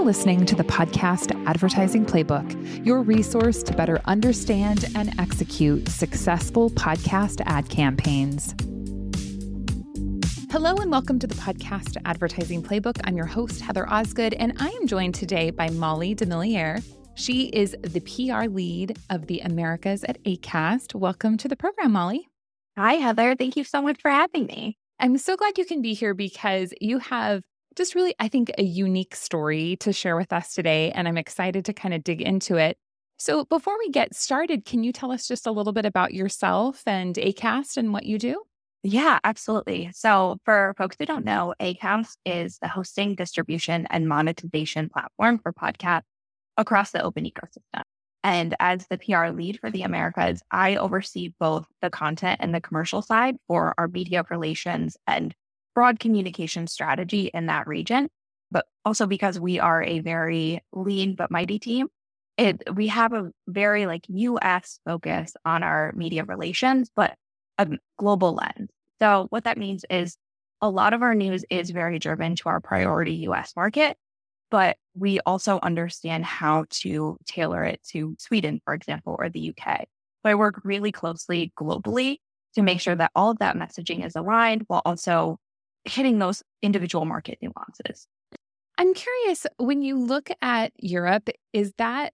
You're listening to the podcast Advertising Playbook, your resource to better understand and execute successful podcast ad campaigns. Hello and welcome to the podcast Advertising Playbook. I'm your host, Heather Osgood, and I am joined today by Molly DeMellier. She is the PR lead of the Americas at ACAST. Welcome to the program, Molly. Hi, Heather. Thank you so much for having me. I'm so glad you can be here because you have just really, I think, a unique story to share with us today. And I'm excited to kind of dig into it. So, before we get started, can you tell us just a little bit about yourself and ACAST and what you do? Yeah, absolutely. So, for folks who don't know, ACAST is the hosting, distribution, and monetization platform for podcasts across the open ecosystem. And as the PR lead for the Americas, I oversee both the content and the commercial side for our media relations and broad communication strategy in that region. But also because we are a very lean but mighty team, it we have a very like US focus on our media relations, but a global lens. So what that means is a lot of our news is very driven to our priority US market, but we also understand how to tailor it to Sweden, for example, or the UK. So I work really closely globally to make sure that all of that messaging is aligned while also hitting those individual market nuances. I'm curious when you look at Europe, is that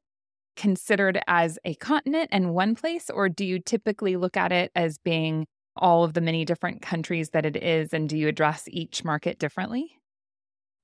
considered as a continent and one place, or do you typically look at it as being all of the many different countries that it is? And do you address each market differently?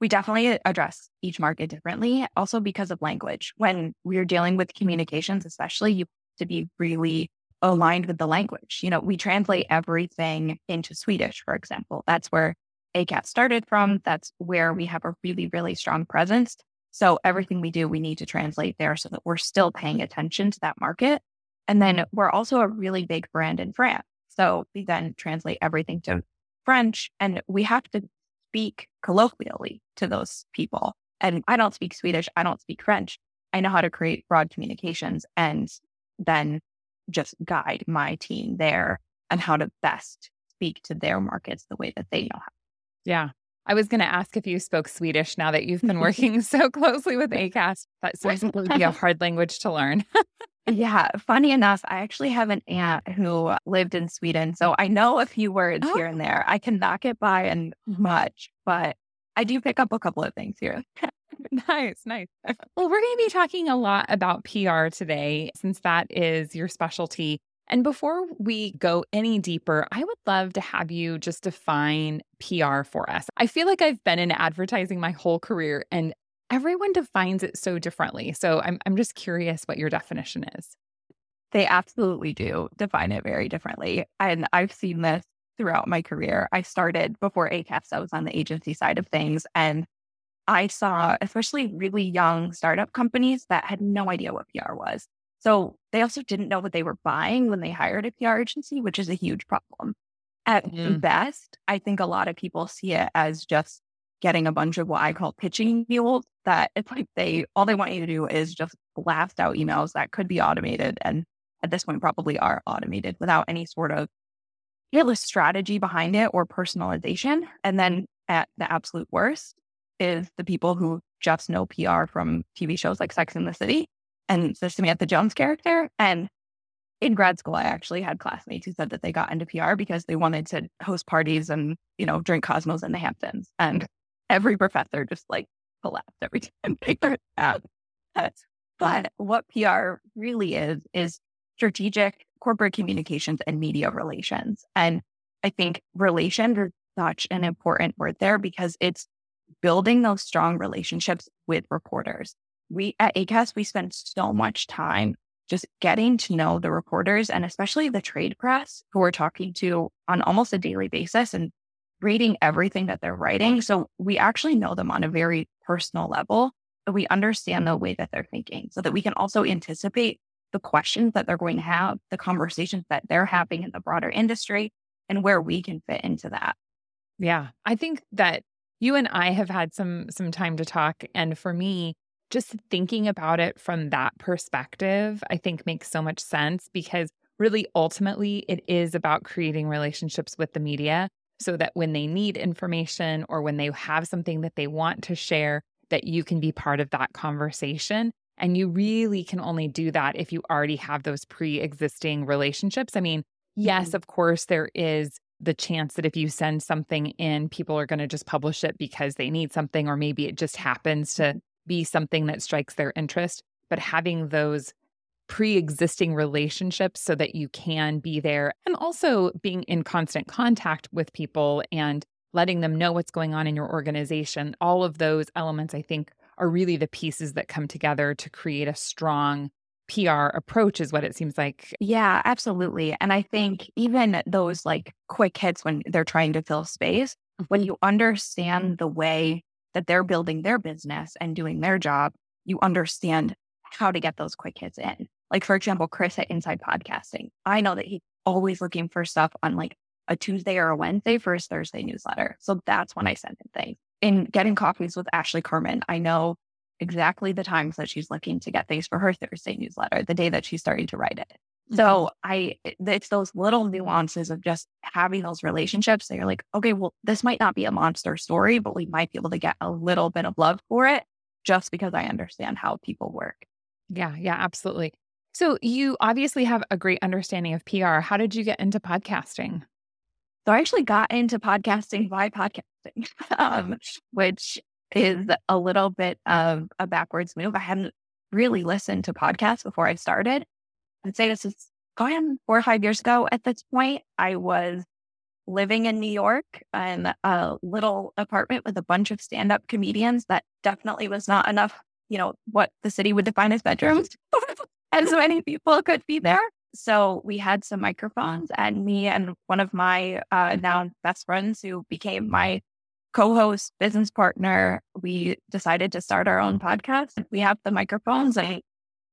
We definitely address each market differently, also because of language. When we're dealing with communications, especially, you have to be really aligned with the language. You know, we translate everything into Swedish, for example. That's where ACAST started from. That's where we have a really, really strong presence. So everything we do, we need to translate there so that we're still paying attention to that market. And then we're also a really big brand in France. So we then translate everything to French and we have to speak colloquially to those people. And I don't speak Swedish. I don't speak French. I know how to create broad communications and then just guide my team there and how to best speak to their markets the way that they know how. Yeah. I was going to ask if you spoke Swedish now that you've been working so closely with ACAST. That seems to be a hard language to learn. yeah. Funny enough, I actually have an aunt who lived in Sweden. So I know a few words oh. here and oh. there. I can not get by and much, but I do pick up a couple of things here. nice, nice. Well, we're going to be talking a lot about PR today since that is your specialty. And before we go any deeper, I would love to have you just define PR for us. I feel like I've been in advertising my whole career and everyone defines it so differently. So I'm, I'm just curious what your definition is. They absolutely do define it very differently. And I've seen this throughout my career. I started before ACAST, I was on the agency side of things. And I saw, especially really young startup companies that had no idea what PR was. So they also didn't know what they were buying when they hired a PR agency, which is a huge problem. At mm. best, I think a lot of people see it as just getting a bunch of what I call pitching mules that it's like they all they want you to do is just blast out emails that could be automated and at this point probably are automated without any sort of real strategy behind it or personalization. And then at the absolute worst is the people who just know PR from TV shows like Sex and the City and the Samantha Jones character. And in grad school, I actually had classmates who said that they got into PR because they wanted to host parties and, you know, drink Cosmos in the Hamptons. And every professor just like collapsed every time they heard that. But what PR really is, is strategic corporate communications and media relations. And I think relations is such an important word there because it's building those strong relationships with reporters we at ACAST, we spend so much time just getting to know the reporters and especially the trade press who we're talking to on almost a daily basis and reading everything that they're writing. So we actually know them on a very personal level. We understand the way that they're thinking so that we can also anticipate the questions that they're going to have, the conversations that they're having in the broader industry, and where we can fit into that. Yeah. I think that you and I have had some some time to talk. And for me, just thinking about it from that perspective, I think makes so much sense because really ultimately it is about creating relationships with the media so that when they need information or when they have something that they want to share, that you can be part of that conversation. And you really can only do that if you already have those pre existing relationships. I mean, yes, mm-hmm. of course, there is the chance that if you send something in, people are going to just publish it because they need something, or maybe it just happens to be something that strikes their interest. But having those pre existing relationships so that you can be there and also being in constant contact with people and letting them know what's going on in your organization. All of those elements, I think, are really the pieces that come together to create a strong PR approach, is what it seems like. Yeah, absolutely. And I think even those like quick hits when they're trying to fill space, when mm-hmm. you understand the way that they're building their business and doing their job, you understand how to get those quick hits in. Like, for example, Chris at Inside Podcasting. I know that he's always looking for stuff on like a Tuesday or a Wednesday for his Thursday newsletter. So that's when I send him things. In getting coffees with Ashley Carman, I know exactly the times that she's looking to get things for her Thursday newsletter, the day that she's starting to write it. Mm-hmm. So I, it's those little nuances of just having those relationships that you're like, okay, well, this might not be a monster story, but we might be able to get a little bit of love for it just because I understand how people work. Yeah, yeah, absolutely. So you obviously have a great understanding of PR. How did you get into podcasting? So I actually got into podcasting by podcasting, um, which is a little bit of a backwards move. I hadn't really listened to podcasts before I started. I'd say this is going four or five years ago at this point. I was living in New York in a little apartment with a bunch of stand up comedians. That definitely was not enough, you know, what the city would define as bedrooms. and so many people could be there. So we had some microphones, and me and one of my uh, now best friends, who became my co-host, business partner, we decided to start our own podcast. We have the microphones and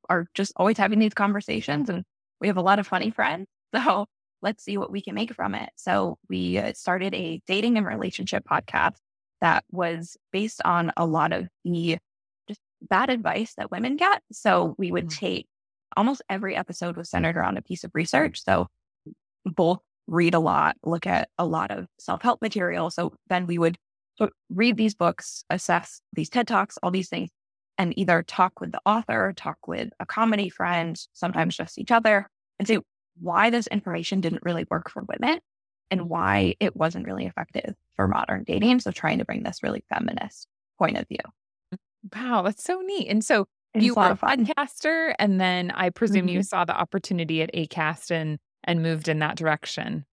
are just always having these conversations, and we have a lot of funny friends. So let's see what we can make from it. So we uh, started a dating and relationship podcast that was based on a lot of the just bad advice that women get. So we would mm-hmm. take almost every episode was centered around a piece of research. So both read a lot, look at a lot of self help material. So then we would read these books, assess these TED Talks, all these things, and either talk with the author, talk with a comedy friend, sometimes just each other, and say why this information didn't really work for women and why it wasn't really effective for modern dating. So trying to bring this really feminist point of view. Wow, that's so neat. And so you were a podcaster, and then I presume mm-hmm. you saw the opportunity at ACAST and and moved in that direction.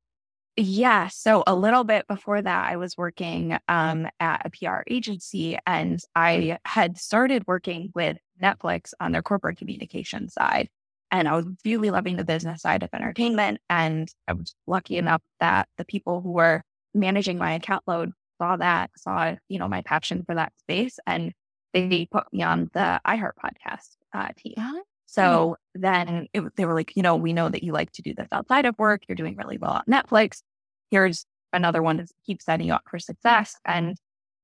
Yeah. So a little bit before that, I was working um, at a PR agency, and I had started working with Netflix on their corporate communication side. And I was really loving the business side of entertainment. And I was lucky enough that the people who were managing my account load saw that, saw, you know, my passion for that space. And they put me on the iHeart podcast uh, team. Uh-huh. So then it, they were like, you know, we know that you like to do this outside of work. You're doing really well on Netflix. Here's another one to keep setting you up for success. And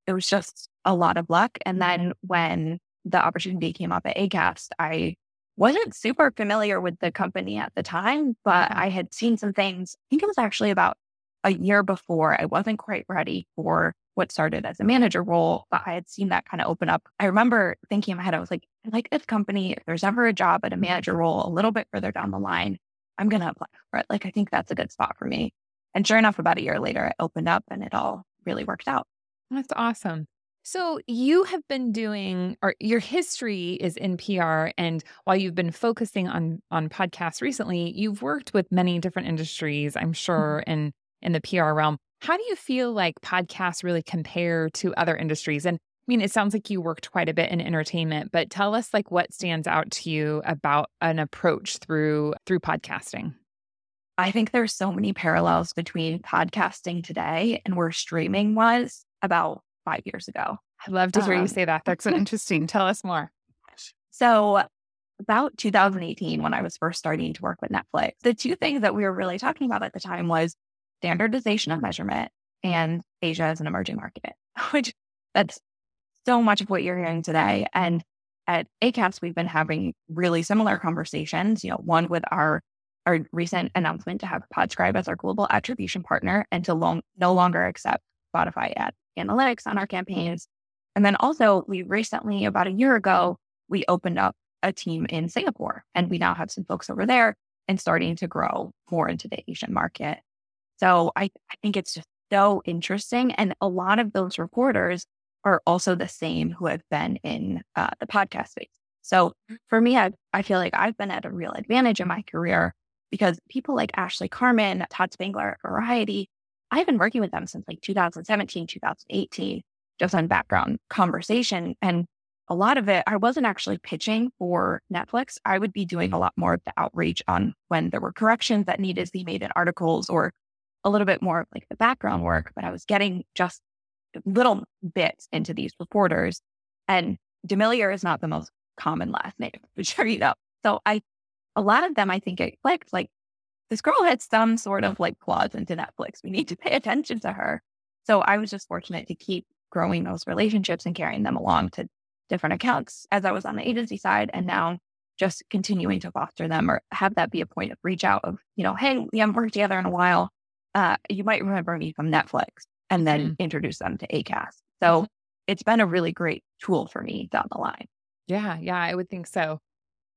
it was just a lot of luck. And then when the opportunity came up at ACAST, I wasn't super familiar with the company at the time, but I had seen some things. I think it was actually about a year before. I wasn't quite ready for what started as a manager role, but I had seen that kind of open up. I remember thinking in my head, I was like, I like this company. If there's ever a job at a manager role a little bit further down the line, I'm going to apply for it. Like, I think that's a good spot for me. And sure enough, about a year later, it opened up and it all really worked out. That's awesome. So you have been doing or your history is in PR and while you've been focusing on on podcasts recently, you've worked with many different industries, I'm sure, mm-hmm. in in the PR realm. How do you feel like podcasts really compare to other industries? And I mean, it sounds like you worked quite a bit in entertainment, but tell us like what stands out to you about an approach through through podcasting. I think there's so many parallels between podcasting today and where streaming was about five years ago. I love to hear um, you say that. That's interesting. Tell us more. So, about 2018, when I was first starting to work with Netflix, the two things that we were really talking about at the time was standardization of measurement and Asia as an emerging market, which that's so much of what you're hearing today. And at ACAST, we've been having really similar conversations, you know, one with our our recent announcement to have Podscribe as our global attribution partner and to long, no longer accept Spotify ad analytics on our campaigns. And then also, we recently, about a year ago, we opened up a team in Singapore and we now have some folks over there and starting to grow more into the Asian market. So I, I think it's just so interesting. And a lot of those reporters are also the same who have been in uh, the podcast space. So mm-hmm. for me, I, I feel like I've been at a real advantage in my career because people like Ashley Carman, Todd Spangler at Variety, I've been working with them since like 2017, 2018, just on background conversation. And a lot of it, I wasn't actually pitching for Netflix. I would be doing a lot more of the outreach on when there were corrections that needed to be made in articles or a little bit more of like the background mm. work, but I was getting just little bits into these reporters. And DeMellier is not the most common last name, but sure you know. So I, a lot of them, I think it clicked like this girl had some sort of like clause into Netflix. We need to pay attention to her. So I was just fortunate to keep growing those relationships and carrying them along to different accounts as I was on the agency side. And now just continuing to foster them or have that be a point of reach out of, you know, hey, we haven't worked together in a while. Uh, you might remember me from Netflix and then mm-hmm. introduce them to ACAST. So mm-hmm. it's been a really great tool for me down the line. Yeah, yeah, I would think so.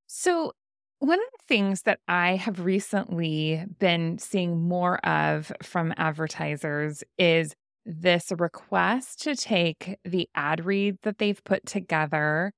So, one of the things that I have recently been seeing more of from advertisers is this request to take the ad reads that they've put together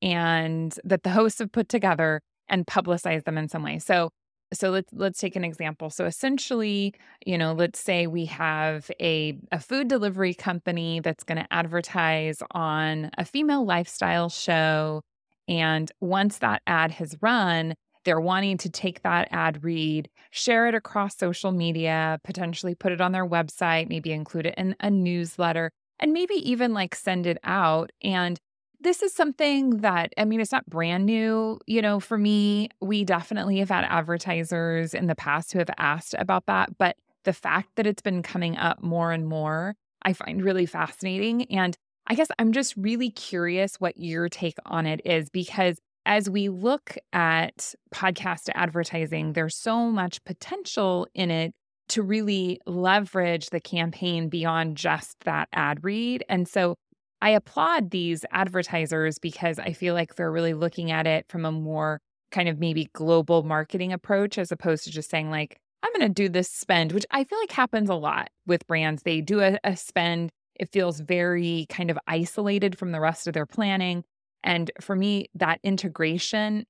and that the hosts have put together and publicize them in some way. So so let's let's take an example. So essentially, you know, let's say we have a a food delivery company that's going to advertise on a female lifestyle show and once that ad has run, they're wanting to take that ad read, share it across social media, potentially put it on their website, maybe include it in a newsletter, and maybe even like send it out. And this is something that, I mean, it's not brand new. You know, for me, we definitely have had advertisers in the past who have asked about that. But the fact that it's been coming up more and more, I find really fascinating. And I guess I'm just really curious what your take on it is because as we look at podcast advertising, there's so much potential in it to really leverage the campaign beyond just that ad read. And so I applaud these advertisers because I feel like they're really looking at it from a more kind of maybe global marketing approach as opposed to just saying, like, I'm going to do this spend, which I feel like happens a lot with brands. They do a, a spend, it feels very kind of isolated from the rest of their planning. And for me, that integration,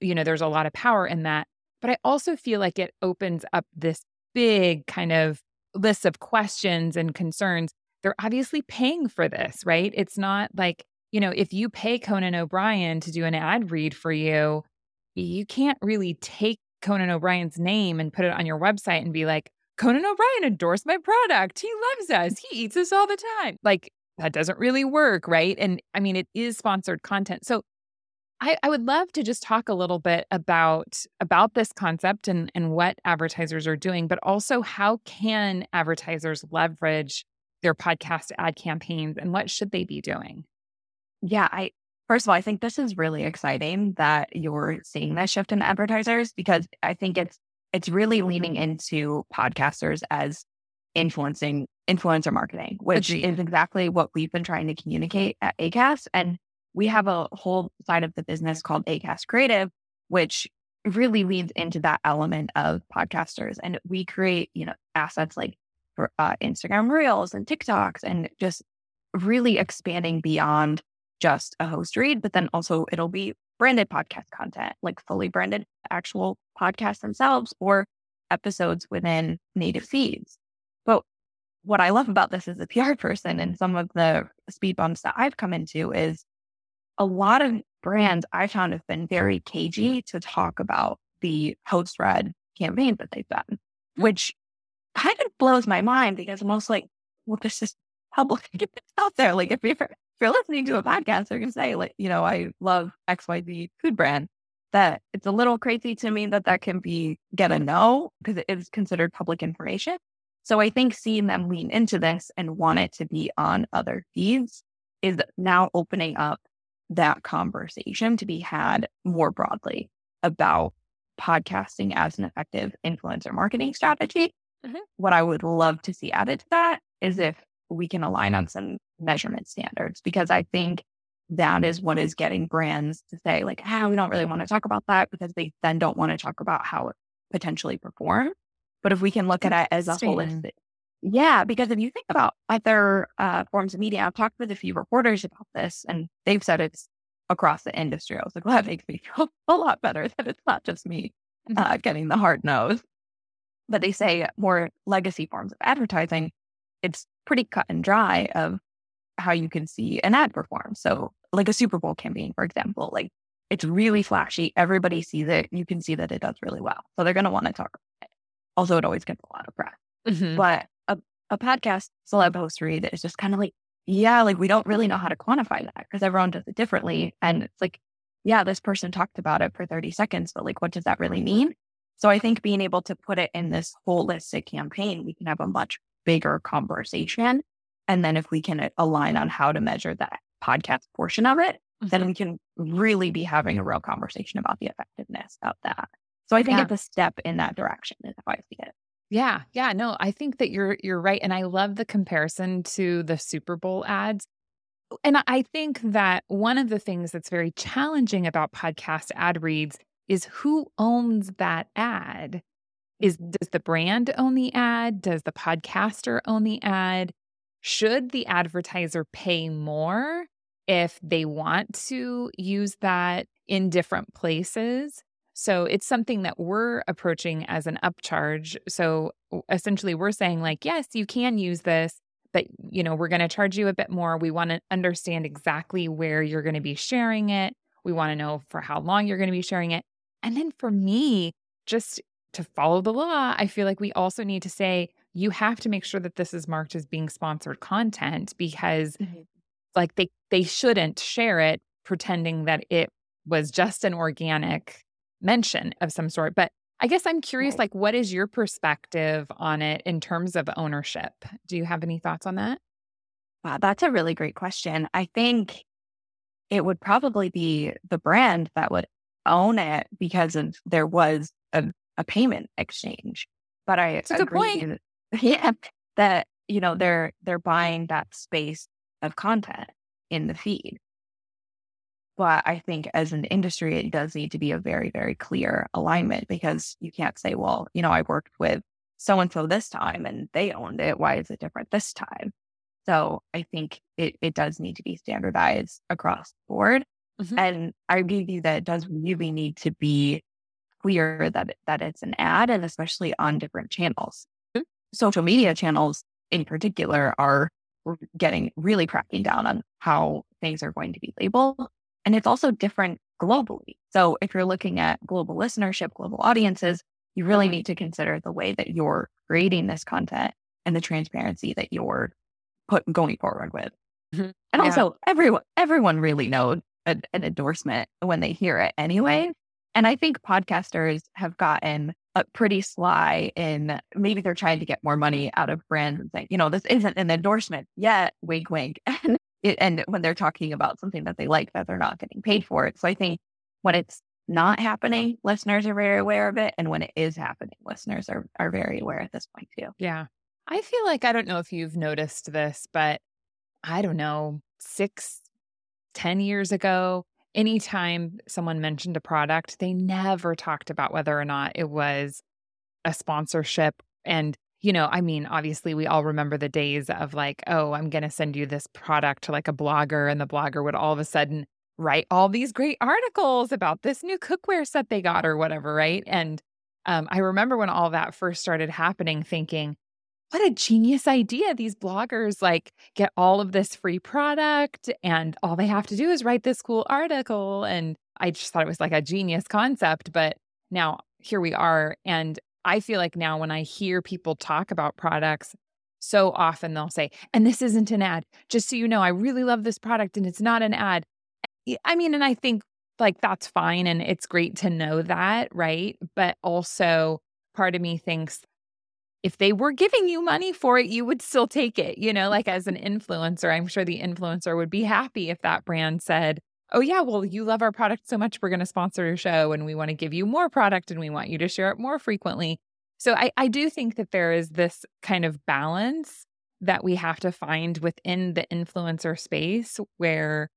you know, there's a lot of power in that. But I also feel like it opens up this big kind of list of questions and concerns. They're obviously paying for this, right? It's not like, you know, if you pay Conan O'Brien to do an ad read for you, you can't really take Conan O'Brien's name and put it on your website and be like, Conan O'Brien endorsed my product. He loves us. He eats us all the time. Like, that doesn't really work, right? And I mean, it is sponsored content. So I, I, would love to just talk a little bit about about this concept and, and what advertisers are doing, but also how can advertisers leverage their podcast ad campaigns and what should they be doing? Yeah, I first of all, I think this is really exciting that you're seeing this shift in advertisers because I think it's it's really leaning into podcasters as influencing influencer marketing, which Agreed. is exactly what we've been trying to communicate at Acast. And we have a whole side of the business called Acast Creative, which really leads into that element of podcasters. And we create, you know, assets like uh, Instagram Reels and TikToks and just really expanding beyond just a host read, but then also it'll be branded podcast content, like fully branded actual podcasts themselves or episodes within native feeds. But what I love about this as a PR person and some of the speed bumps that I've come into is a lot of brands I found have been very cagey to talk about the host read campaign that they've done, which kind of blows my mind because I'm also like, well, this is public. Out there. Like if you're if you're listening to a podcast, they're gonna say, like, you know, I love XYZ food brand. That it's a little crazy to me that that can be get a no because it is considered public information. So I think seeing them lean into this and want it to be on other feeds is now opening up that conversation to be had more broadly about podcasting as an effective influencer marketing strategy. Mm-hmm. What I would love to see added to that is if we can align on some measurement standards because I think that is what is getting brands to say, like, ah, we don't really want to talk about that because they then don't want to talk about how it potentially perform. But if we can look at it as a holistic, yeah, because if you think about other uh, forms of media, I've talked with a few reporters about this, and they've said it's across the industry. I was like, well, that makes me feel a lot better that it's not just me mm-hmm. uh, getting the hard nose. But they say more legacy forms of advertising, it's pretty cut and dry of how you can see an ad perform. So, like a Super Bowl campaign, for example, like it's really flashy. Everybody sees it. You can see that it does really well. So they're going to want to talk about it. Also, it always gets a lot of press. Mm-hmm. But a, a podcast celeb host read is just kind of like, yeah, like we don't really know how to quantify that because everyone does it differently. And it's like, yeah, this person talked about it for 30 seconds, but like, what does that really mean? So I think being able to put it in this holistic campaign, we can have a much bigger conversation. And then if we can align on how to measure that podcast portion of it, mm-hmm. then we can really be having a real conversation about the effectiveness of that. So I think yeah. it's a step in that direction is how I see it. Yeah. Yeah. No, I think that you're you're right. And I love the comparison to the Super Bowl ads. And I think that one of the things that's very challenging about podcast ad reads is who owns that ad? Is mm-hmm. does the brand own the ad? Does the podcaster own the ad? Should the advertiser pay more if they want to use that in different places? So it's something that we're approaching as an upcharge. So essentially we're saying like, yes, you can use this, but you know, we're going to charge you a bit more. We want to understand exactly where you're going to be sharing it. We want to know for how long you're going to be sharing it. And then for me, just to follow the law, I feel like we also need to say you have to make sure that this is marked as being sponsored content because mm-hmm. like they they shouldn't share it pretending that it was just an organic mention of some sort. But I guess I'm curious, right. like, what is your perspective on it in terms of ownership? Do you have any thoughts on that? Wow, that's a really great question. I think it would probably be the brand that would own it because of, there was a, a payment exchange. But I that's a good point. yeah, that you know they're they're buying that space of content in the feed. But I think as an industry, it does need to be a very, very clear alignment because you can't say, well, you know, I worked with so and so this time and they owned it. Why is it different this time? So I think it, it does need to be standardized across the board. Mm-hmm. And I agree with you that it does really need to be clear that, that it's an ad and especially on different channels. Mm-hmm. Social media channels in particular are getting really cracking down on how things are going to be labeled. And it's also different globally. So if you're looking at global listenership, global audiences, you really need to consider the way that you're creating this content and the transparency that you're put going forward with. Mm-hmm. And yeah. also everyone everyone really knows a, an endorsement when they hear it anyway. And I think podcasters have gotten pretty sly in maybe they're trying to get more money out of brands and saying, you know, this isn't an endorsement yet, wink, wink. And it, and when they're talking about something that they like that they're not getting paid for it. So I think when it's not happening, listeners are very aware of it. And when it is happening, listeners are, are very aware at this point too. Yeah. I feel like, I don't know if you've noticed this, but I don't know, six, ten years ago, anytime someone mentioned a product, they never talked about whether or not it was a sponsorship. And you know, I mean, obviously, we all remember the days of like, oh, I'm going to send you this product to like a blogger, and the blogger would all of a sudden write all these great articles about this new cookware set they got or whatever, right? And um, I remember when all that first started happening, thinking, what a genius idea. These bloggers like get all of this free product, and all they have to do is write this cool article. And I just thought it was like a genius concept. But now here we are. And I feel like now when I hear people talk about products, so often they'll say, and this isn't an ad. Just so you know, I really love this product and it's not an ad. Eh, I mean, and I think like that's fine and it's great to know that, right? But also, part of me thinks if they were giving you money for it, you would still take it. You know, like as an influencer, I'm sure the influencer would be happy if that brand said, oh yeah well you love our product so much we're going to sponsor your show and we want to give you more product and we want you to share it more frequently so I, I do think that there is this kind of balance that we have to find within the influencer space where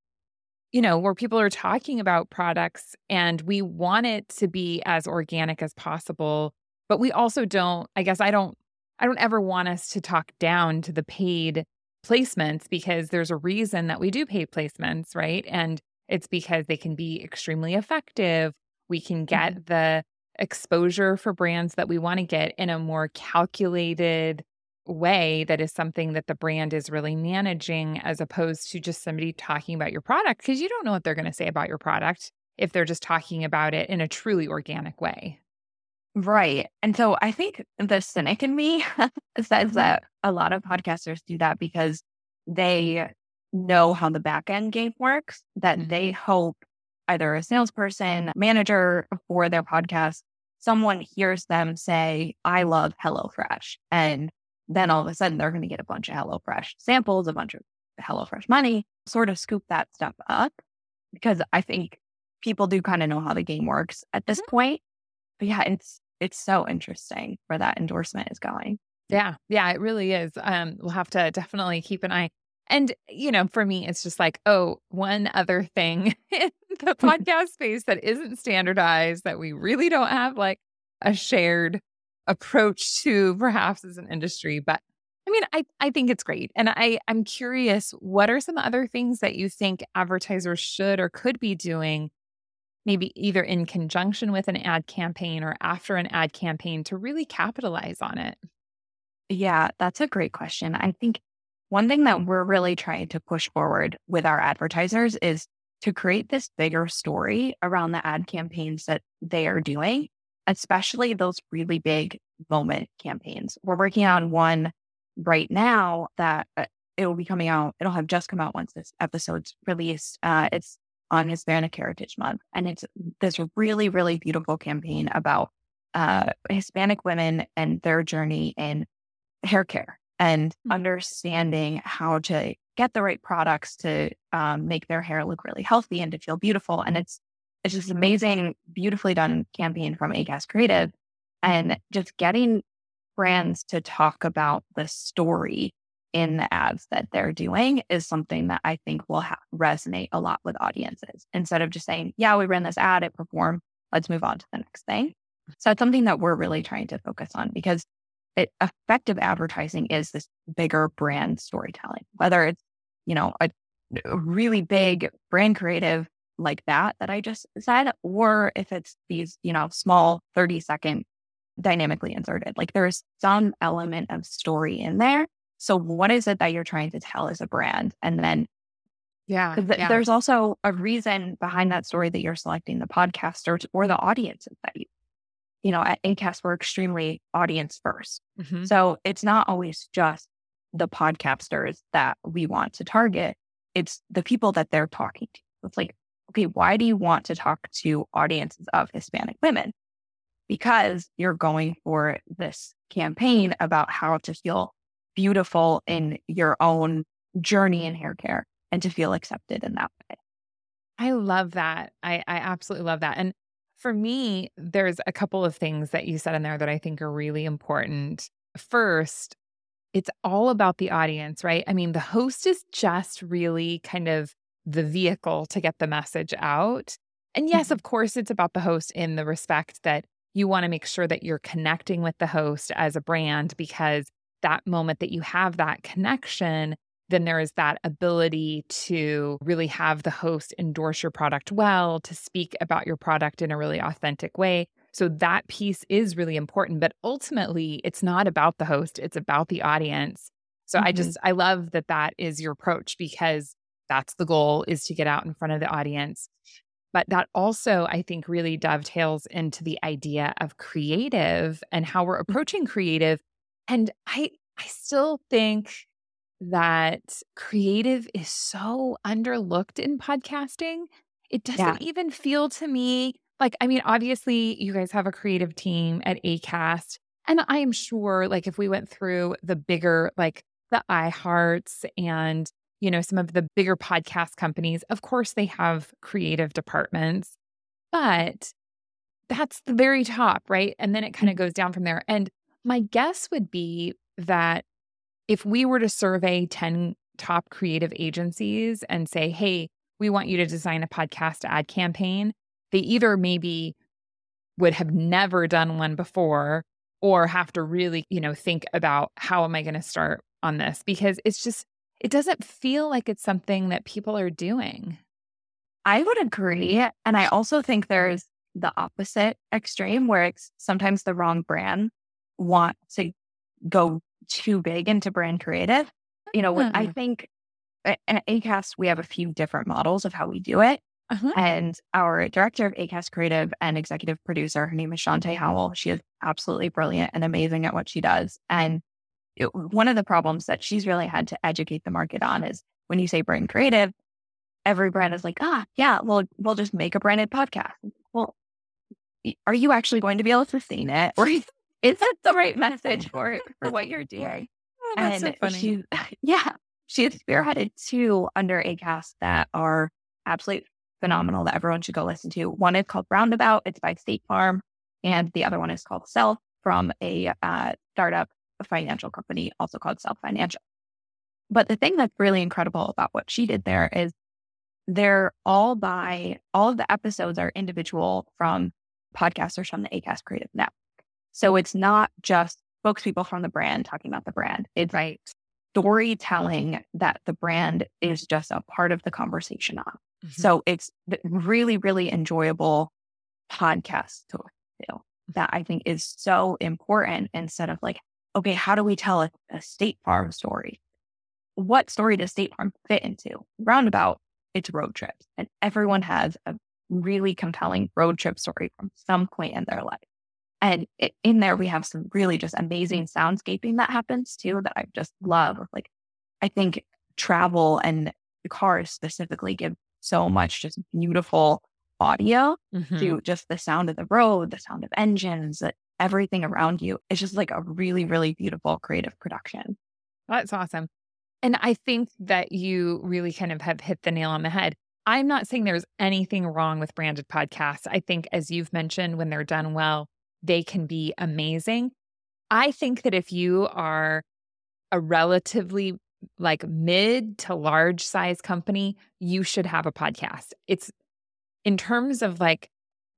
you know, where people are talking about products and we want it to be as organic as possible, but we also don't, I guess I don't I don't ever want us to talk down to the paid placements because there's a reason that we do paid placements, right? And it's because they can be extremely effective. We can get mm-hmm. the exposure for brands that we want to get in a more calculated way that is something that the brand is really managing as opposed to just somebody talking about your product because you don't know what they're going to say about your product if they're just talking about it in a truly organic way. Right. And so I think the cynic in me says mm-hmm. that a lot of podcasters do that because they know how the back end game works, that mm-hmm. they hope either a salesperson, manager for their podcast, someone hears them say, I love HelloFresh. And then all of a sudden they're going to get a bunch of HelloFresh samples, a bunch of HelloFresh money, sort of scoop that stuff up. Because I think people do kind of know how the game works at this mm-hmm. point. But yeah, it's it's so interesting where that endorsement is going. Yeah. Yeah, it really is. Um, we'll have to definitely keep an eye and, you know, for me, it's just like, oh, one other thing in the podcast space that isn't standardized that we really don't have like a shared approach to perhaps as an industry. But I mean, I, I think it's great. And I, I'm curious, what are some other things that you think advertisers should or could be doing, maybe either in conjunction with an ad campaign or after an ad campaign to really capitalize on it? Yeah, that's a great question. I think one thing that we're really trying to push forward with our advertisers is to create this bigger story around the ad campaigns that they are doing, especially those really big moment campaigns. We're working on one right now that uh, it will be coming out. It'll have just come out once this episode's released. Uh, it's on Hispanic Heritage Month. And it's this really, really beautiful campaign about uh, Hispanic women and their journey in hair care and mm-hmm. understanding how to get the right products to um, make their hair look really healthy and to feel beautiful. And it's it's just amazing, beautifully done campaign from Acast Creative, and just getting brands to talk about the story in the ads that they're doing is something that I think will ha- resonate a lot with audiences. Instead of just saying, "Yeah, we ran this ad, it performed. Let's move on to the next thing." So it's something that we're really trying to focus on because it, effective advertising is this bigger brand storytelling, whether it's, you know, a, a really big brand creative like that, that I just said, or if it's these, you know, small 30 second dynamically inserted, like there's some element of story in there. So what is it that you're trying to tell as a brand? And then yeah, th- yeah. There's also a reason behind that story that you're selecting the podcasters or the audiences that you you know, at Acast, we're extremely audience 1st mm-hmm. So it's not always just the podcasters that we want to target. It's the people that they're talking to. It's like, okay, why do you want to talk to audiences of Hispanic women? Because you're going for this campaign about how to feel beautiful in your own journey in hair care and to feel accepted in that way. I love that. I, I absolutely love that. And for me, there's a couple of things that you said in there that I think are really important. First, it's all about the audience, right? I mean, the host is just really kind of the vehicle to get the message out. And yes, mm-hmm. of course, it's about the host in the respect that you want to make sure that you're connecting with the host as a brand because that moment that you have that connection then there is that ability to really have the host endorse your product well, to speak about your product in a really authentic way. So that piece is really important. But ultimately, it's not about the host, it's about the audience. So mm-hmm. I just, I love that that is your approach because that's the goal is to get out in front of the audience. But that also, I think, really dovetails into the idea of creative and how we're mm. approaching creative. And I, I still think that creative is so underlooked in podcasting. It doesn't yeah. even feel to me like, I mean, obviously, you guys have a creative team at ACAST. And I am sure, like, if we went through the bigger, like the iHearts and, you know, some of the bigger podcast companies, of course, they have creative departments, but that's the very top, right? And then it kind of mm-hmm. goes down from there. And my guess would be that if we were to survey 10 top creative agencies and say, hey, we want you to design a podcast ad campaign, they either maybe would have never done one before or have to really, you know, think about how am I going to start on this because it's just it doesn't feel like it's something that people are doing. I would agree. And I also think there's the opposite extreme where it's sometimes the wrong brand want to go too big into brand creative. You know, I hmm. think at ACAST, we have a few different models of how we do it. Uh-huh. And our director of ACAST Creative and executive producer, her name is Shantae Howell. She is absolutely brilliant and amazing at what she does. And it, one of the problems that she's really had to educate the market on is when you say brand creative, every brand is like, ah, yeah, well, we'll just make a branded podcast. Well, are you actually going to be able to sustain it? Or is that the right message for, for what you're doing? Oh, that's and so funny. She, yeah, she has spearheaded two under ACAST that are absolutely phenomenal that everyone should go listen to. One is called Roundabout, it's by State Farm, and the other one is called Self from a uh, startup a financial company, also called Self Financial. But the thing that's really incredible about what she did there is they're all by all of the episodes are individual from podcasters from the ACAST Creative Network. So it's not just spokespeople from the brand talking about the brand. It's right. storytelling that the brand is just a part of the conversation on. Mm-hmm. So it's really, really enjoyable podcast to do that I think is so important instead of like, okay, how do we tell a, a State Farm story? What story does State Farm fit into? Roundabout, it's road trips. And everyone has a really compelling road trip story from some point in their life. And it, in there, we have some really just amazing soundscaping that happens too that I just love. Like, I think travel and cars specifically give so much just beautiful audio mm-hmm. to just the sound of the road, the sound of engines, everything around you. It's just like a really, really beautiful creative production. That's awesome. And I think that you really kind of have hit the nail on the head. I'm not saying there's anything wrong with branded podcasts. I think, as you've mentioned, when they're done well, they can be amazing. I think that if you are a relatively like mid to large size company, you should have a podcast. It's in terms of like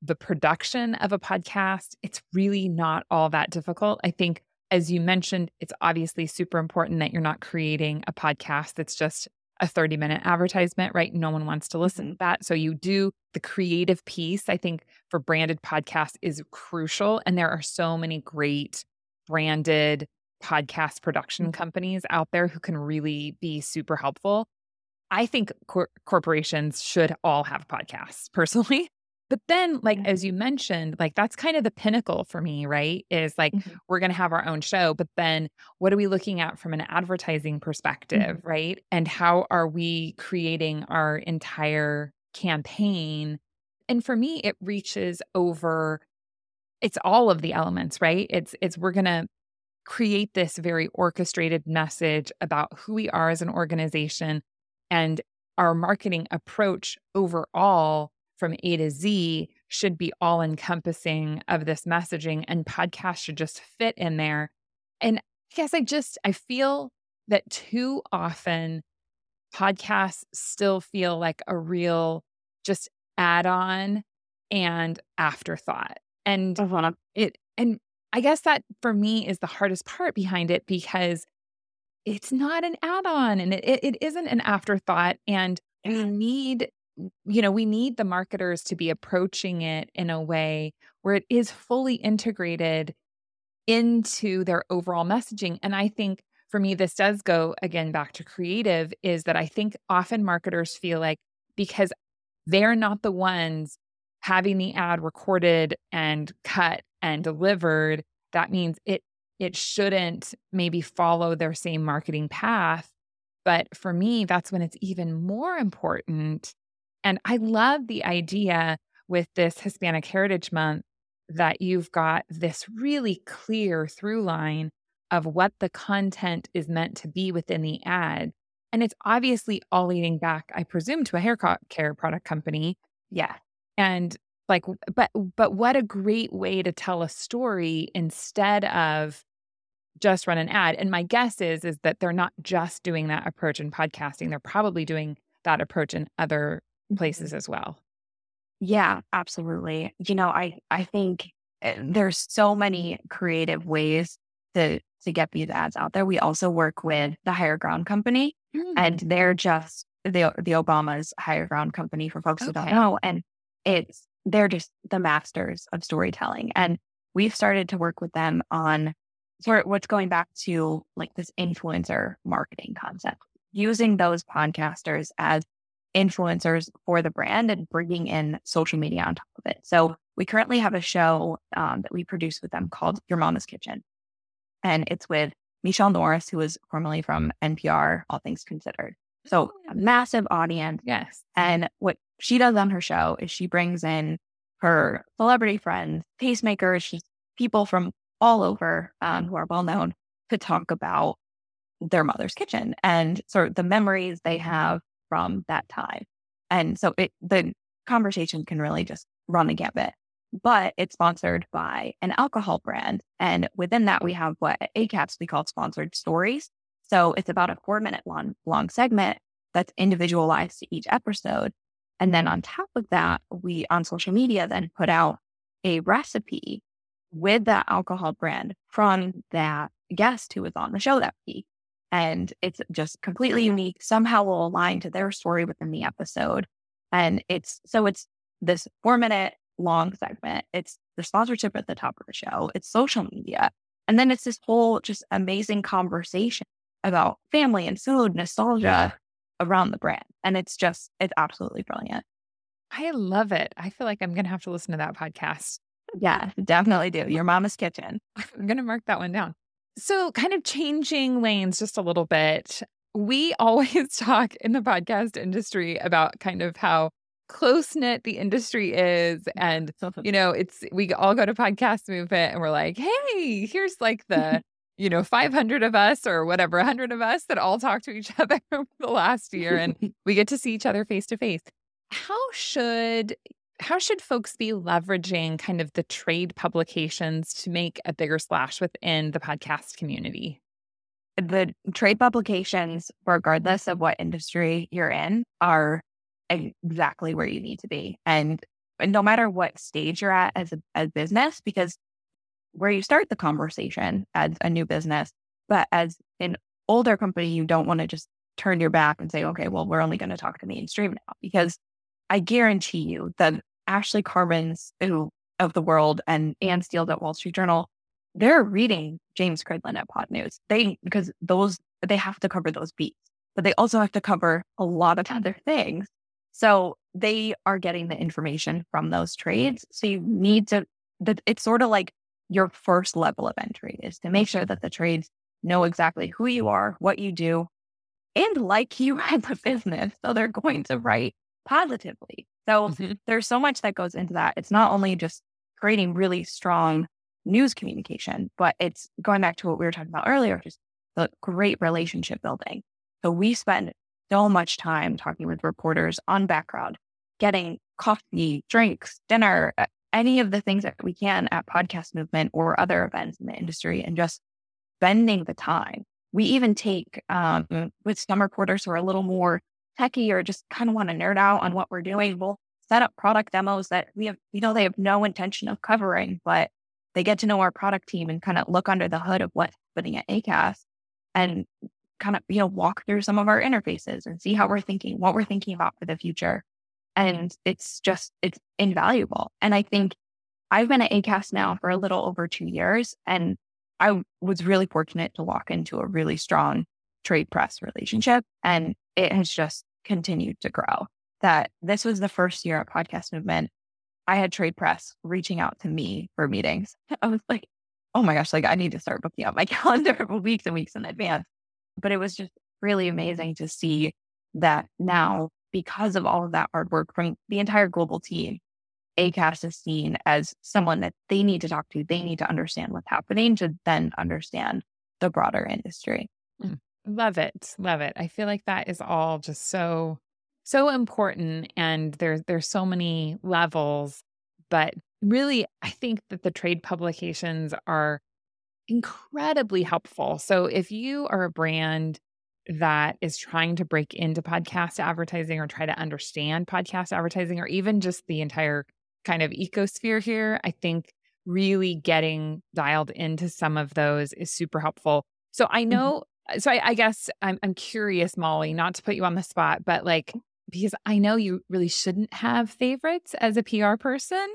the production of a podcast, it's really not all that difficult. I think, as you mentioned, it's obviously super important that you're not creating a podcast that's just a 30 minute advertisement, right? No one wants to listen mm-hmm. to that. So you do the creative piece, I think, for branded podcasts is crucial. And there are so many great branded podcast production mm-hmm. companies out there who can really be super helpful. I think cor- corporations should all have podcasts personally. But then, like, mm-hmm. as you mentioned, like, that's kind of the pinnacle for me, right? Is like, mm-hmm. we're going to have our own show. But then, what are we looking at from an advertising perspective, mm-hmm. right? And how are we creating our entire campaign? And for me, it reaches over, it's all of the elements, right? It's, it's, we're going to create this very orchestrated message about who we are as an organization and our marketing approach overall from A to Z should be all encompassing of this messaging and podcast should just fit in there. And I guess I just I feel that too often podcasts still feel like a real just add-on and afterthought. And uh-huh. it and I guess that for me is the hardest part behind it because it's not an add-on and it, it isn't an afterthought and we need you know, we need the marketers to be approaching it in a way where it is fully integrated into their overall messaging. And I think for me, this does go again back to creative is that I think often marketers feel like because they're not the ones having the ad recorded and cut and delivered, that means it it shouldn't maybe follow their same marketing path. But for me, that's when it's even more important and I love the idea with this Hispanic Heritage Month that you've got this really clear through line of what the content is meant to be within the ad. And it's obviously all leading back, I presume, to a hair care product company. Yeah. And like, but, but what a great way to tell a story instead of just run an ad. And my guess is is that they're not just doing that approach in podcasting. They're probably doing that approach in other places as well. Yeah, absolutely. You know, I I think eh, there's so many creative ways to to get these ads out there. We also work with the Higher Ground Company, mm-hmm. and they're just the the Obama's Higher Ground Company for folks okay. who don't know, and it's they're just the masters of storytelling, and we've started to work with them on sort of what's going back to like this influencer marketing concept, using those podcasters as influencers for the brand and bringing in social media on top of it. So we currently have a show um, that we produce with them called Your Mama's Kitchen. And it's with Michele Norris, who was formerly from NPR, All Things Considered. So a massive audience. Yes. And what she does on her show is she brings in her celebrity friends, tastemakers, just people from all over um, who are well known to talk about their mother's kitchen and sort of the memories they have from that time. And so it, the conversation can really just run a gambit. But it's sponsored by an alcohol brand. And within that, we have what at Acast we call sponsored stories. So it's about a four minute long, long segment that's individualized to each episode. And then on top of that, we on social media then put out a recipe with that alcohol brand from that guest who was on the show that week and it's just completely unique, somehow will align to their story within the episode. And it's so it's this four minute long segment. It's the sponsorship at the top of the show, it's social media. And then it's this whole just amazing conversation about family and food, nostalgia around the brand. And it's just, it's absolutely brilliant. I love it. I feel like I'm going to have to listen to that podcast. Yeah, definitely do. Your mama's kitchen. I'm going to mark that one down. So, kind of changing lanes just a little bit. We always talk in the podcast industry about kind of how close knit the industry is. Mm. And, you know, it's, we all go to podcast movement and we're like, hey, here's like the, you know, 500 of us or whatever, 100 of us that all talk to each other over the last year and we get to see each other face to face. How should how should folks be leveraging kind of the trade publications to make a bigger splash within the podcast community? The trade publications, regardless of what industry you're in, are exactly where you need to be. And, no matter what stage you're at as a as business, because where you start the conversation as a new business, but as an older company, you don't want to just turn your back and say, okay, well, we're only going to talk to mainstream now. Because I guarantee you that Ashley Carman's who of the world and Anne Steele at Wall Street Journal, they're reading James Cridland at Podnews. They because those they have to cover those beats, but they also have to cover a lot of other things. So they are getting the information from those trades. So you need to that it's sort of like your first level of entry is to make sure that the trades know exactly who you are, what you do, and like you as a business. So they're going to write positively. So mm-hmm. there's so much that goes into that. It's not only just creating really strong news communication, but it's going back to what we were talking about earlier, just the great relationship building. So we spend so much time talking with reporters on background, getting coffee, drinks, dinner, any of the things that we can at Podcast Movement or other events in the industry, and just spending the time. We even take um, with some reporters who are a little more techie or just kind of want to nerd out on what we're doing, we'll set up product demos that we have, you know, they have no intention of covering, but they get to know our product team and kind of look under the hood of what's happening at Acast and kind of, you know, walk through some of our interfaces and see how we're thinking, what we're thinking about for the future. And it's just, it's invaluable. And I think I've been at Acast now for a little over two years and I was really fortunate to walk into a really strong trade press relationship. And it has just continued to grow. That this was the first year at Podcast Movement. I had trade press reaching out to me for meetings. I was like, oh my gosh, like I need to start booking out my calendar for weeks and weeks in advance. But it was just really amazing to see that now, because of all of that hard work from the entire global team, Acast is seen as someone that they need to talk to. They need to understand what's happening to then understand the broader industry. Mm. Love it. Love it. I feel like that is all just so so important and there's there's so many levels, but really I think that the trade publications are incredibly helpful. So if you are a brand that is trying to break into podcast advertising or try to understand podcast advertising or even just the entire kind of ecosphere here, I think really getting dialed into some of those is super helpful. So I mm-hmm. know. Uh, so I, I guess I'm, I'm curious, Molly, not to put you on the spot, but like, mm. because I know you really shouldn't have favorites as a PR person,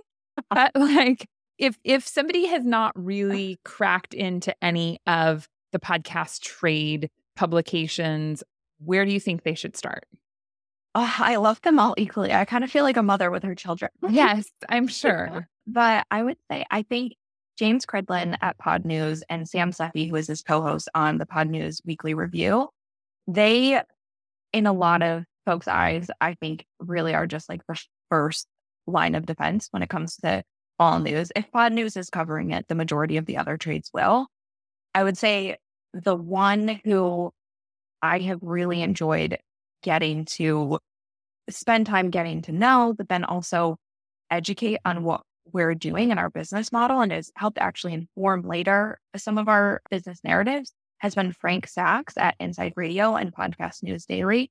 but like, if if somebody has not really cracked into any of the podcast trade publications, where do you think they should start? Oh, I love them all equally. I kind of feel like a mother with her children. yes, I'm sure. But I would say, I think James Cridland at Podnews and Sam Sethi, who is his co host on the Podnews Weekly Review, they, in a lot of folks' eyes, I think really are just like the first line of defense when it comes to all news. If Podnews is covering it, the majority of the other trades will. I would say the one who I have really enjoyed getting to spend time getting to know, but then also educate on what we're doing in our business model and has helped actually inform later some of our business narratives has been Frank Saxe at Inside Radio and Podcast News Daily.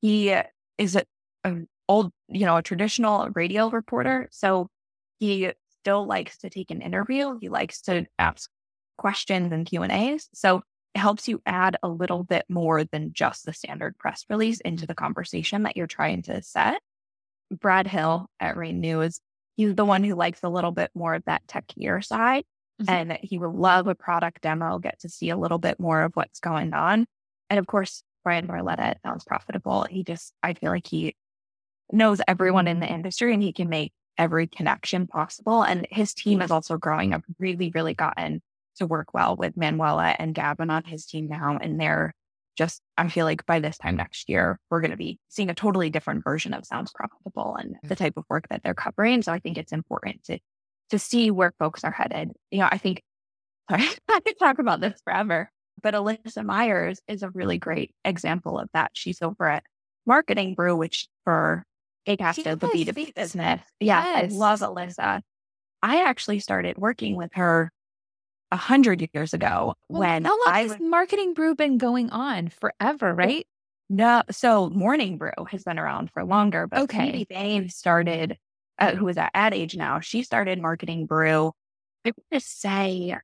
He is an old, you know, a traditional radio reporter. So he still likes to take an interview. He likes to ask questions and Q and A's. So it helps you add a little bit more than just the standard press release into the conversation that you're trying to set. Brad Hill at Rain News, he's the one who likes a little bit more of that techier side. Mm-hmm. And he will love a product demo, get to see a little bit more of what's going on. And of course, Bryan Barletta Sounds Profitable. He just, I feel like he knows everyone in the industry and he can make every connection possible. And his team is also growing. I've really, really gotten to work well with Manuela and Gavin on his team now. And they're just, I feel like by this time next year, we're going to be seeing a totally different version of Sounds Profitable and the mm. type of work that they're covering. So I think it's important to, to see where folks are headed. You know, I think, sorry, I could talk about this forever, but Alyssa Meyers is a really great example of that. She's over at Marketing Brew, which for Acast, yes. the B2B business. Yeah, yes. I love Alyssa. I actually started working with her a hundred years ago well, when how long I has Marketing Brew been going on forever, right? No, so Morning Brew has been around for longer, but okay. Katie Bain started, uh, who is at Ad Age now, she started Marketing Brew. I want to say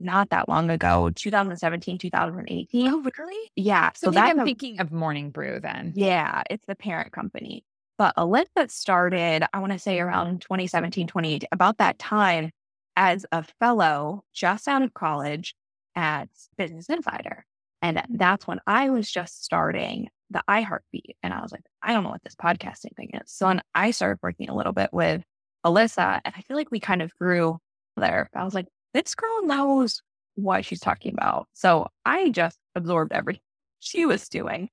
not that long ago, 2017, 2018. Oh, really? Yeah. So, so that's I'm thinking of Morning Brew then. Yeah, it's the parent company. But Alyssa started, I want to say around 2017, 2018, about that time as a fellow just out of college at Business Insider. And that's when I was just starting the iHeartBeat. And I was like, I don't know what this podcasting thing is. So then I started working a little bit with Alyssa, and I feel like we kind of grew there. I was like, this girl knows what she's talking about. So I just absorbed everything she was doing.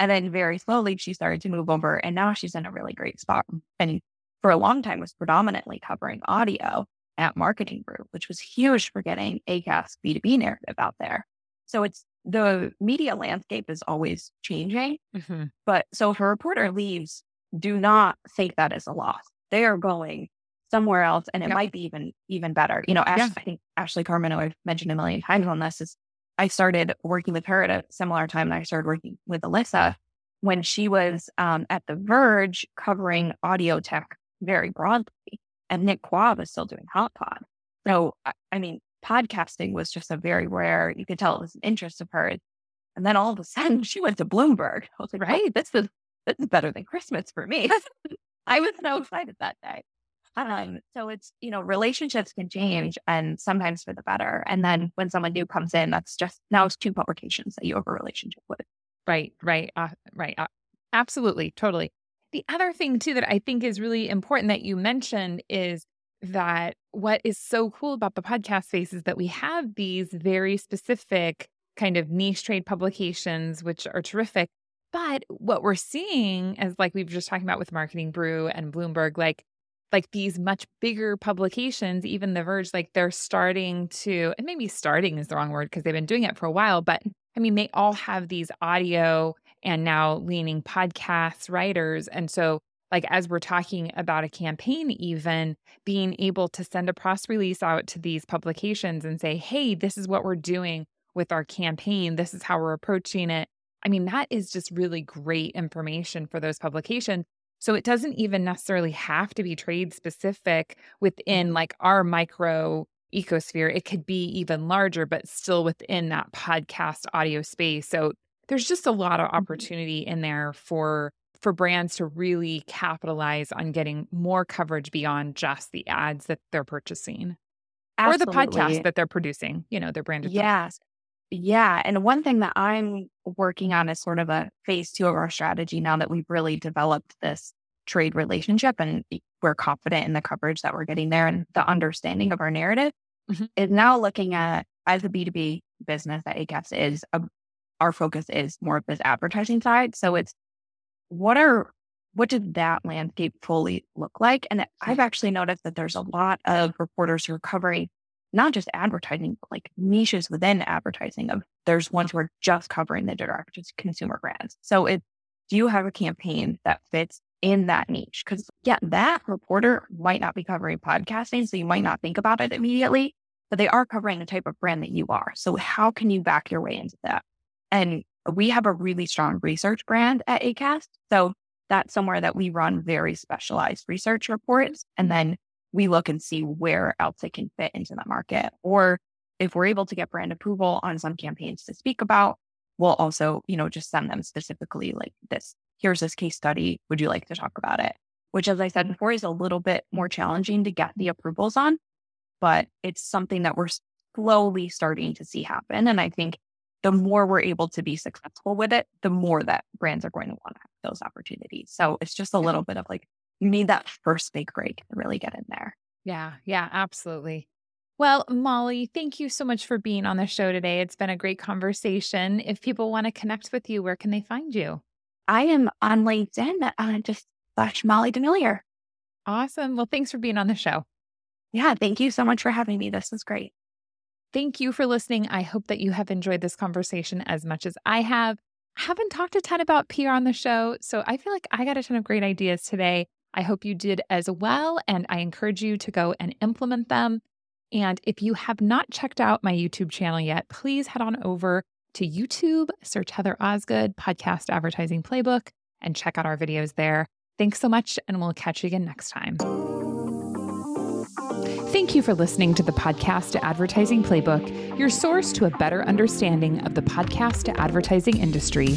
And then very slowly she started to move over and now she's in a really great spot. And for a long time was predominantly covering audio at Marketing Brew, which was huge for getting Acast B2B narrative out there. So it's the media landscape is always changing. Mm-hmm. But so if a reporter leaves, do not think that is a loss. They are going somewhere else and it yep. might be even even better. You know, Ash, yeah. I think Ashley Carman, I've mentioned a million times on this, is I started working with her at a similar time and I started working with Alyssa when she was um, at The Verge covering audio tech very broadly and Nick Quah was still doing Hot Pod. So, I mean, podcasting was just a very rare, you could tell it was an interest of hers. And then all of a sudden she went to Bloomberg. I was like, right, this is, this is better than Christmas for me. I was so excited that day. Um, so it's, you know, relationships can change and sometimes for the better. And then when someone new comes in, that's just now it's two publications that you have a relationship with. Right, right, uh, right. Uh, absolutely, totally. The other thing, too, that I think is really important that you mentioned is that what is so cool about the podcast space is that we have these very specific kind of niche trade publications, which are terrific. But what we're seeing, as like we've just talking about with Marketing Brew and Bloomberg, like like these much bigger publications, even The Verge, like they're starting to, and maybe starting is the wrong word because they've been doing it for a while, but I mean, they all have these audio and now leaning podcasts, writers. And so like as we're talking about a campaign, even being able to send a press release out to these publications and say, hey, this is what we're doing with our campaign. This is how we're approaching it. I mean, that is just really great information for those publications. So it doesn't even necessarily have to be trade specific within mm-hmm. like our micro ecosphere. It could be even larger, but still within that podcast audio space. So there's just a lot of mm-hmm. opportunity in there for for brands to really capitalize on getting more coverage beyond just the ads that they're purchasing Absolutely. or the podcast that they're producing, you know, their branded. Yes. Yeah. And one thing that I'm working on is sort of a phase two of our strategy now that we've really developed this trade relationship and we're confident in the coverage that we're getting there and the understanding of our narrative mm-hmm. is now looking at as a B2B business that Acast is, a, our focus is more of this advertising side. So it's what are what did that landscape fully look like? And I've actually noticed that there's a lot of reporters who are covering not just advertising, but like niches within advertising of there's ones who are just covering the direct consumer brands. So it do you have a campaign that fits in that niche? Because yeah, that reporter might not be covering podcasting, so you might not think about it immediately, but they are covering the type of brand that you are. So how can you back your way into that? And we have a really strong research brand at Acast. So that's somewhere that we run very specialized research reports. And mm-hmm. then we look and see where else it can fit into the market. Or if we're able to get brand approval on some campaigns to speak about, we'll also, you know, just send them specifically like this. Here's this case study. Would you like to talk about it? Which, as I said before, is a little bit more challenging to get the approvals on, but it's something that we're slowly starting to see happen. And I think the more we're able to be successful with it, the more that brands are going to want to have those opportunities. So it's just a little bit of like, you need that first big break to really get in there. Yeah, yeah, absolutely. Well, Molly, thank you so much for being on the show today. It's been a great conversation. If people want to connect with you, where can they find you? I am on LinkedIn, uh, just slash Molly DeMellier. Awesome. Well, thanks for being on the show. Yeah, thank you so much for having me. This was great. Thank you for listening. I hope that you have enjoyed this conversation as much as I have. I haven't talked a ton about PR on the show, so I feel like I got a ton of great ideas today. I hope you did as well, and I encourage you to go and implement them. And if you have not checked out my YouTube channel yet, please head on over to YouTube, search Heather Osgood Podcast Advertising Playbook, and check out our videos there. Thanks so much, and we'll catch you again next time. Thank you for listening to the Podcast to Advertising Playbook, your source to a better understanding of the podcast to advertising industry.